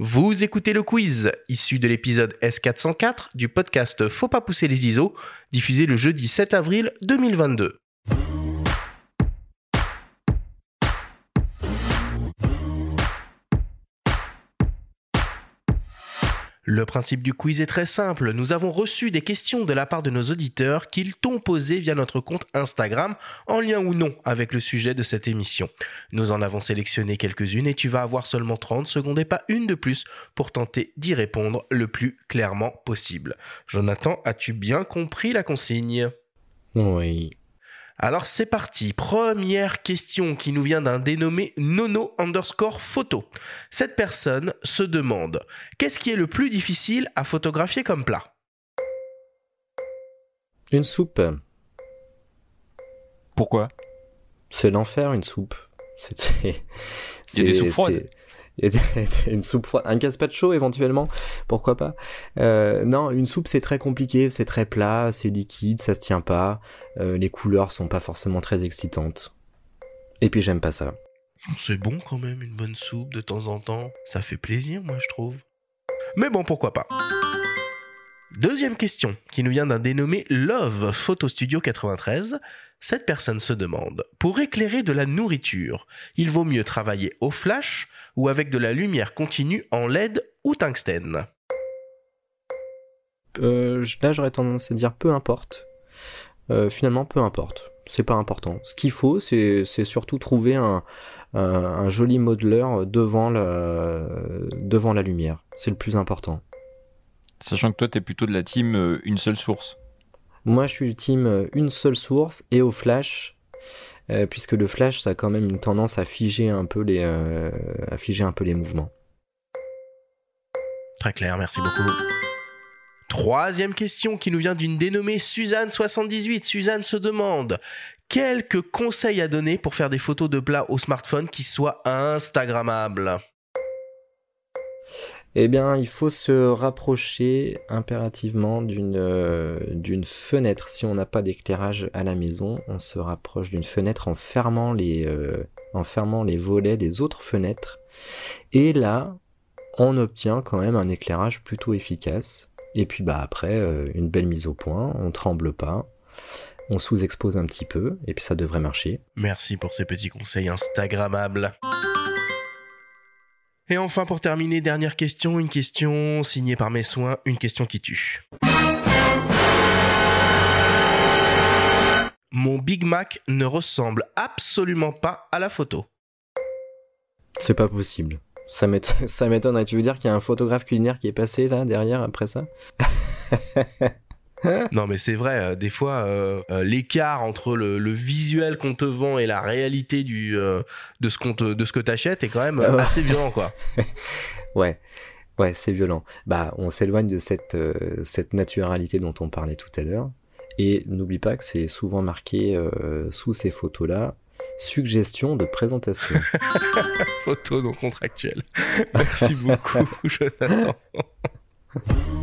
Vous écoutez le quiz, issu de l'épisode S404 du podcast Faut pas pousser les ISO, diffusé le jeudi 7 avril 2022. Le principe du quiz est très simple. Nous avons reçu des questions de la part de nos auditeurs qu'ils t'ont posées via notre compte Instagram, en lien ou non avec le sujet de cette émission. Nous en avons sélectionné quelques-unes et tu vas avoir seulement 30 secondes et pas une de plus pour tenter d'y répondre le plus clairement possible. Jonathan, as-tu bien compris la consigne? Oui. Alors c'est parti, première question qui nous vient d'un dénommé Nono underscore photo. Cette personne se demande qu'est-ce qui est le plus difficile à photographier comme plat? Une soupe. Pourquoi? C'est l'enfer, une soupe. C'est, Il y a des soupes froides. une soupe froide, un gazpacho éventuellement, pourquoi pas? Euh, non, une soupe c'est très compliqué, c'est très plat, c'est liquide, ça se tient pas, euh, les couleurs sont pas forcément très excitantes. Et puis j'aime pas ça. C'est bon quand même une bonne soupe de temps en temps, ça fait plaisir moi je trouve. Mais bon pourquoi pas. Deuxième question qui nous vient d'un dénommé Love Photo Studio 93. Cette personne se demande, pour éclairer de la nourriture, il vaut mieux travailler au flash ou avec de la lumière continue en LED ou tungstène? Euh, là j'aurais tendance à dire peu importe. Euh, finalement peu importe, c'est pas important. Ce qu'il faut c'est, c'est surtout trouver un, un, un joli modeleur devant la, devant la lumière. C'est le plus important. Sachant que toi, t'es plutôt de la team euh, une seule source. Moi, je suis le team une seule source et au flash, euh, puisque le flash, ça a quand même une tendance à figer un peu les, euh, à figer un peu les mouvements. Très clair, merci beaucoup. Troisième question qui nous vient d'une dénommée Suzanne78. Suzanne se demande quelques conseils à donner pour faire des photos de plats au smartphone qui soient Instagrammables? Eh bien, il faut se rapprocher impérativement d'une euh, d'une fenêtre. Si on n'a pas d'éclairage à la maison, on se rapproche d'une fenêtre en fermant les euh, en fermant les volets des autres fenêtres. Et là, on obtient quand même un éclairage plutôt efficace. Et puis bah après, euh, une belle mise au point, on tremble pas, on sous-expose un petit peu, et puis ça devrait marcher. Merci pour ces petits conseils Instagrammables. Et enfin, pour terminer, dernière question, une question signée par mes soins, une question qui tue. Mon Big Mac ne ressemble absolument pas à la photo. C'est pas possible. Ça m'ét- ça m'étonnerait. Tu veux dire qu'il y a un photographe culinaire qui est passé là derrière après ça? Non mais c'est vrai, euh, des fois euh, euh, l'écart entre le, le visuel qu'on te vend et la réalité du euh, de ce qu'on de ce que t'achètes est quand même Ah assez violent quoi. Ouais, ouais, c'est violent. Bah, on s'éloigne de cette cette naturalité dont on parlait tout à l'heure. Et n'oublie pas que c'est souvent marqué sous ces photos-là suggestion de présentation. Photo non contractuelle. Merci beaucoup Jonathan.